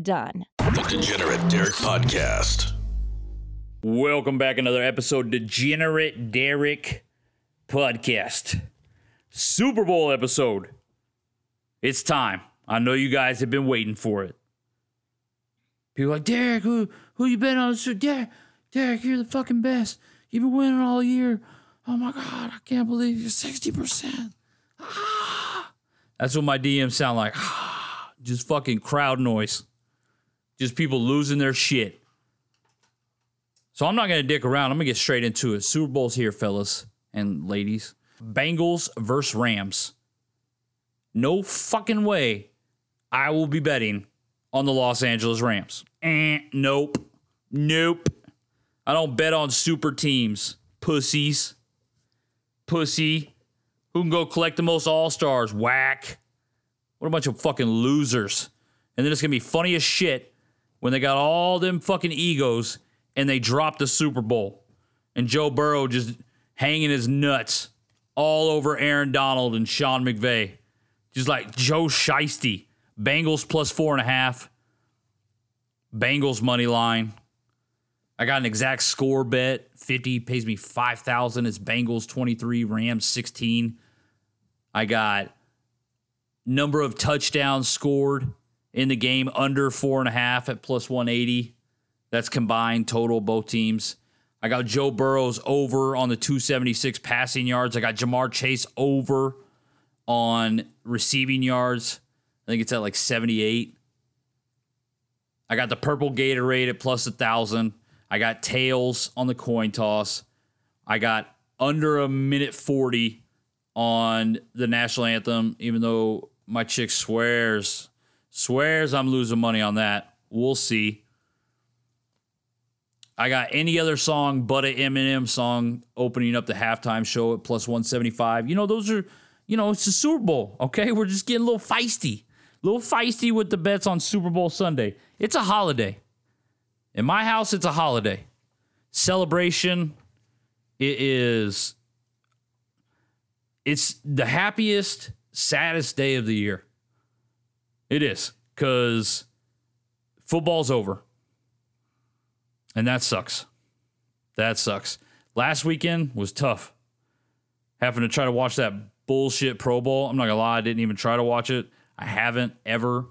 done. The Degenerate Derek Podcast. Welcome back another episode Degenerate Derek Podcast. Super Bowl episode. It's time. I know you guys have been waiting for it. People are like, Derek, who who you been on? So Derek, Derek, you're the fucking best. You've been winning all year. Oh my god, I can't believe you're 60%. Ah. That's what my DMs sound like. Ah. Just fucking crowd noise. Just people losing their shit. So I'm not gonna dick around. I'm gonna get straight into it. Super Bowl's here, fellas and ladies. Bengals versus Rams. No fucking way I will be betting on the Los Angeles Rams. Eh, nope. Nope. I don't bet on super teams. Pussies. Pussy. Who can go collect the most all stars? Whack. What a bunch of fucking losers. And then it's going to be funny as shit when they got all them fucking egos and they dropped the Super Bowl. And Joe Burrow just hanging his nuts all over Aaron Donald and Sean McVay. Just like Joe Shiesty. Bengals plus four and a half. Bengals money line. I got an exact score bet. 50 pays me 5,000. It's Bengals 23, Rams 16. I got number of touchdowns scored in the game under four and a half at plus 180. That's combined total, both teams. I got Joe Burrow's over on the 276 passing yards. I got Ja'Marr Chase over on receiving yards. I think it's at like 78. I got the purple Gatorade at plus a thousand. I got tails on the coin toss. I got under a minute 40 on the national anthem, even though my chick swears, swears I'm losing money on that. We'll see. I got any other song but an Eminem song opening up the halftime show at plus 175. You know, those are, you know, it's the Super Bowl, okay? We're just getting a little feisty. A little feisty with the bets on Super Bowl Sunday. It's a holiday. In my house, it's a holiday. Celebration. It is it's the happiest, saddest day of the year. It is because football's over. And that sucks. That sucks. Last weekend was tough. Having to try to watch that bullshit Pro Bowl. I'm not to lie, I didn't even try to watch it. I haven't ever.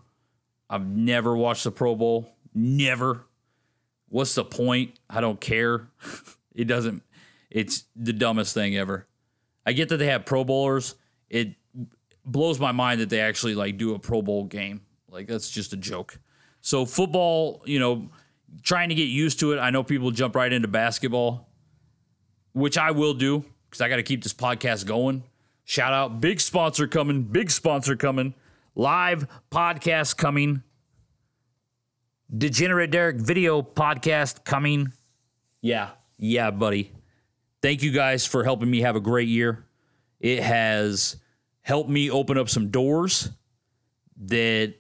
I've never watched the Pro Bowl. Never. What's the point? I don't care. it doesn't, it's the dumbest thing ever. I get that they have Pro Bowlers. It blows my mind that they actually like do a Pro Bowl game. Like that's just a joke. So football, you know, trying to get used to it. I know people jump right into basketball, which I will do because I got to keep this podcast going. Shout out, big sponsor coming, big sponsor coming, live podcast coming, Degenerate Derek video podcast coming. Yeah, yeah, buddy. Thank you guys for helping me have a great year. It has helped me open up some doors that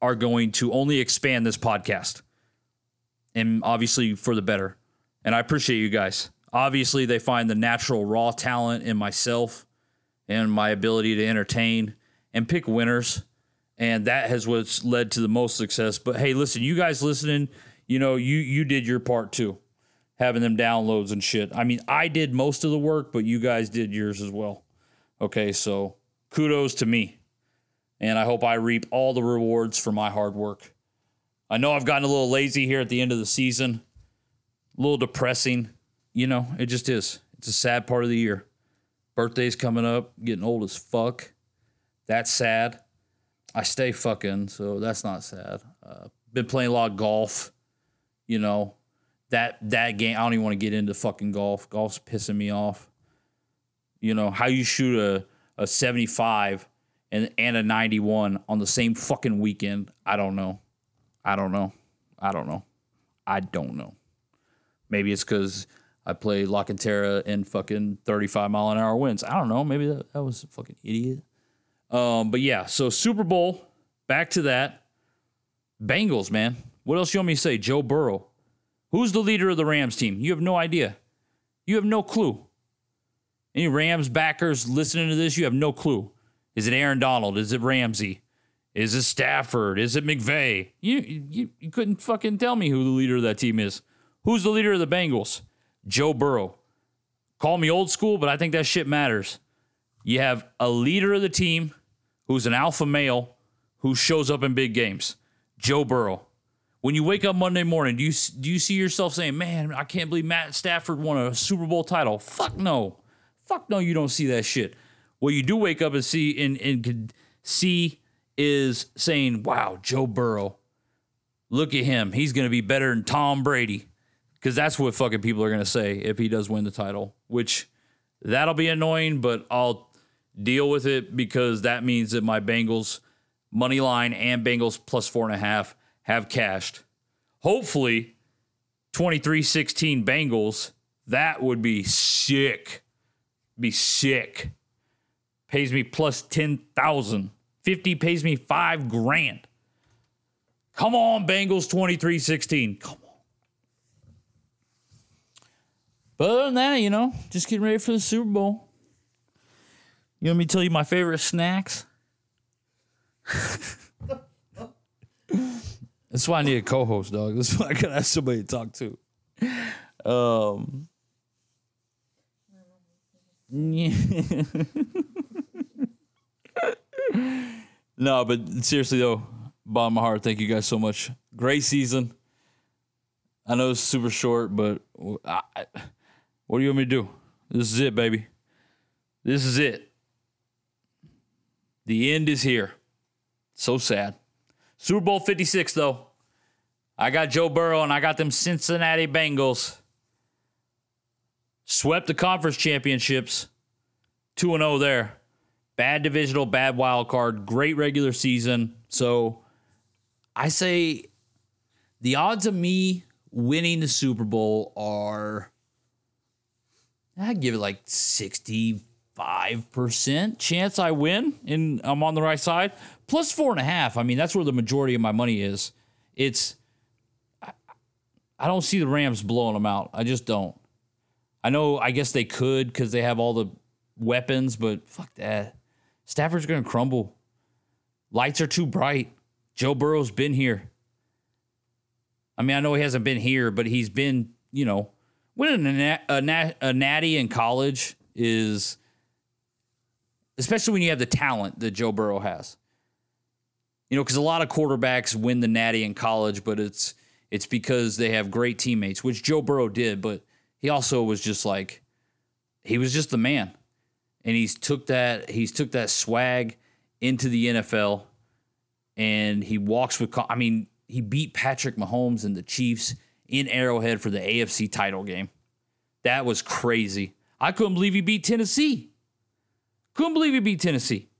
are going to only expand this podcast and obviously for the better. And I appreciate you guys. Obviously, they find the natural raw talent in myself and my ability to entertain and pick winners. And that has what's led to the most success. But hey, listen, you guys listening, you know, you you did your part too. Having them downloads and shit. I mean, I did most of the work, but you guys did yours as well. Okay, so kudos to me. And I hope I reap all the rewards for my hard work. I know I've gotten a little lazy here at the end of the season, a little depressing. You know, it just is. It's a sad part of the year. Birthday's coming up, getting old as fuck. That's sad. I stay fucking, so that's not sad. Uh, been playing a lot of golf. You know, that that game. I don't even want to get into fucking golf. Golf's pissing me off. You know how you shoot a a seventy five and and a ninety one on the same fucking weekend. I don't know. I don't know. I don't know. I don't know. Maybe it's because I play La Cantera in fucking 35 mile an hour winds. I don't know. Maybe that, that was fucking idiot. Um, but yeah, so Super Bowl, back to that. Bengals, man. What else you want me to say? Joe Burrow. Who's the leader of the Rams team? You have no idea. You have no clue. Any Rams backers listening to this, you have no clue. Is it Aaron Donald? Is it Ramsey? Is it Stafford? Is it McVay? You, you, you couldn't fucking tell me who the leader of that team is. Who's the leader of the Bengals? Joe Burrow. Call me old school, but I think that shit matters. You have a leader of the team who's an alpha male who shows up in big games. Joe Burrow. When you wake up Monday morning, do you do you see yourself saying, "Man, I can't believe Matt Stafford won a Super Bowl title"? Fuck no, fuck no, you don't see that shit. What you do wake up and see and, and see is saying, "Wow, Joe Burrow, look at him. He's going to be better than Tom Brady," because that's what fucking people are going to say if he does win the title. Which that'll be annoying, but I'll deal with it because that means that my Bengals money line and Bengals plus four and a half have cashed. Hopefully, 23 16 Bengals. That would be sick. Be sick. Pays me plus 10,000. 50 pays me five grand. Come on, Bengals 23 16. Come on. But other than that, you know, just getting ready for the Super Bowl. You want me to tell you my favorite snacks? That's why I need a co-host, dog. That's why I gotta have somebody to talk to. Um. no, but seriously though, bottom of my heart, thank you guys so much. Great season. I know it's super short, but I, what do you want me to do? This is it, baby. This is it. The end is here. So sad. Super Bowl 56, though. I got Joe Burrow and I got them Cincinnati Bengals. Swept the conference championships. 2 0 there. Bad divisional, bad wild card, great regular season. So I say the odds of me winning the Super Bowl are, I'd give it like 65% chance I win and I'm on the right side. Plus four and a half. I mean, that's where the majority of my money is. It's, I don't see the Rams blowing them out. I just don't. I know, I guess they could because they have all the weapons, but fuck that. Stafford's going to crumble. Lights are too bright. Joe Burrow's been here. I mean, I know he hasn't been here, but he's been, you know, winning a, a, a natty in college is, especially when you have the talent that Joe Burrow has. You know, because a lot of quarterbacks win the natty in college, but it's it's because they have great teammates, which Joe Burrow did, but he also was just like he was just the man. And he's took that he's took that swag into the NFL and he walks with I mean, he beat Patrick Mahomes and the Chiefs in Arrowhead for the AFC title game. That was crazy. I couldn't believe he beat Tennessee. Couldn't believe he beat Tennessee.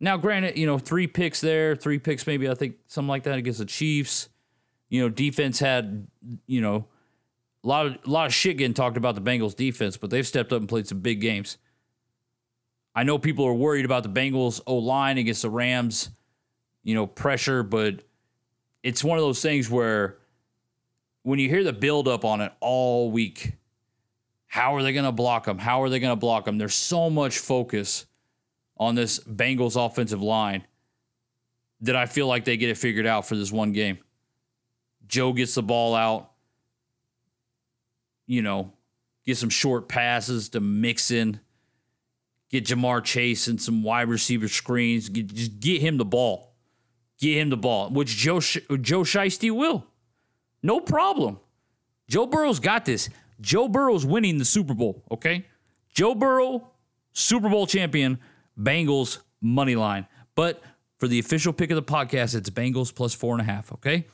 Now, granted, you know, three picks there, three picks maybe, I think something like that against the Chiefs. You know, defense had, you know, a lot of a lot of shit getting talked about the Bengals defense, but they've stepped up and played some big games. I know people are worried about the Bengals O line against the Rams, you know, pressure, but it's one of those things where when you hear the build up on it all week, how are they going to block them? How are they going to block them? There's so much focus on this Bengals offensive line that I feel like they get it figured out for this one game. Joe gets the ball out, you know, get some short passes to Mixon, get Ja'Marr Chase and some wide receiver screens. Get, just get him the ball. Get him the ball, which Joe Joe Shiesty will. No problem. Joe Burrow's got this. Joe Burrow's winning the Super Bowl, okay? Joe Burrow, Super Bowl champion, Bengals money line. But for the official pick of the podcast, it's Bengals plus four and a half, okay?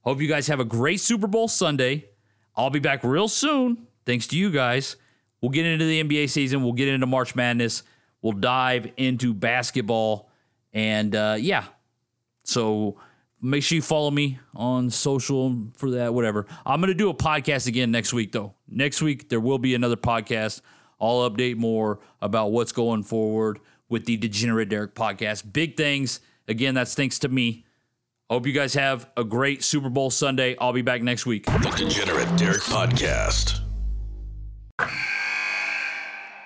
Hope you guys have a great Super Bowl Sunday. I'll be back real soon. Thanks to you guys. We'll get into the NBA season. We'll get into March Madness. We'll dive into basketball. And uh, yeah, so make sure you follow me on social for that, whatever. I'm going to do a podcast again next week, though. Next week, there will be another podcast. I'll update more about what's going forward with the Degenerate Derek podcast. Big things. Again, that's thanks to me. I hope you guys have a great Super Bowl Sunday. I'll be back next week. The Degenerate Derek Podcast.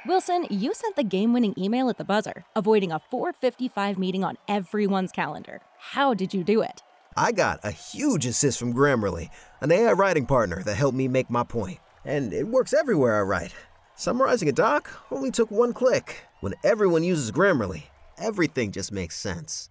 Wilson, you sent the game winning email at the buzzer, avoiding a 455 meeting on everyone's calendar. How did you do it? I got a huge assist from Grammarly, an AI writing partner that helped me make my point. And it works everywhere I write. Summarizing a doc only took one click. When everyone uses Grammarly, everything just makes sense.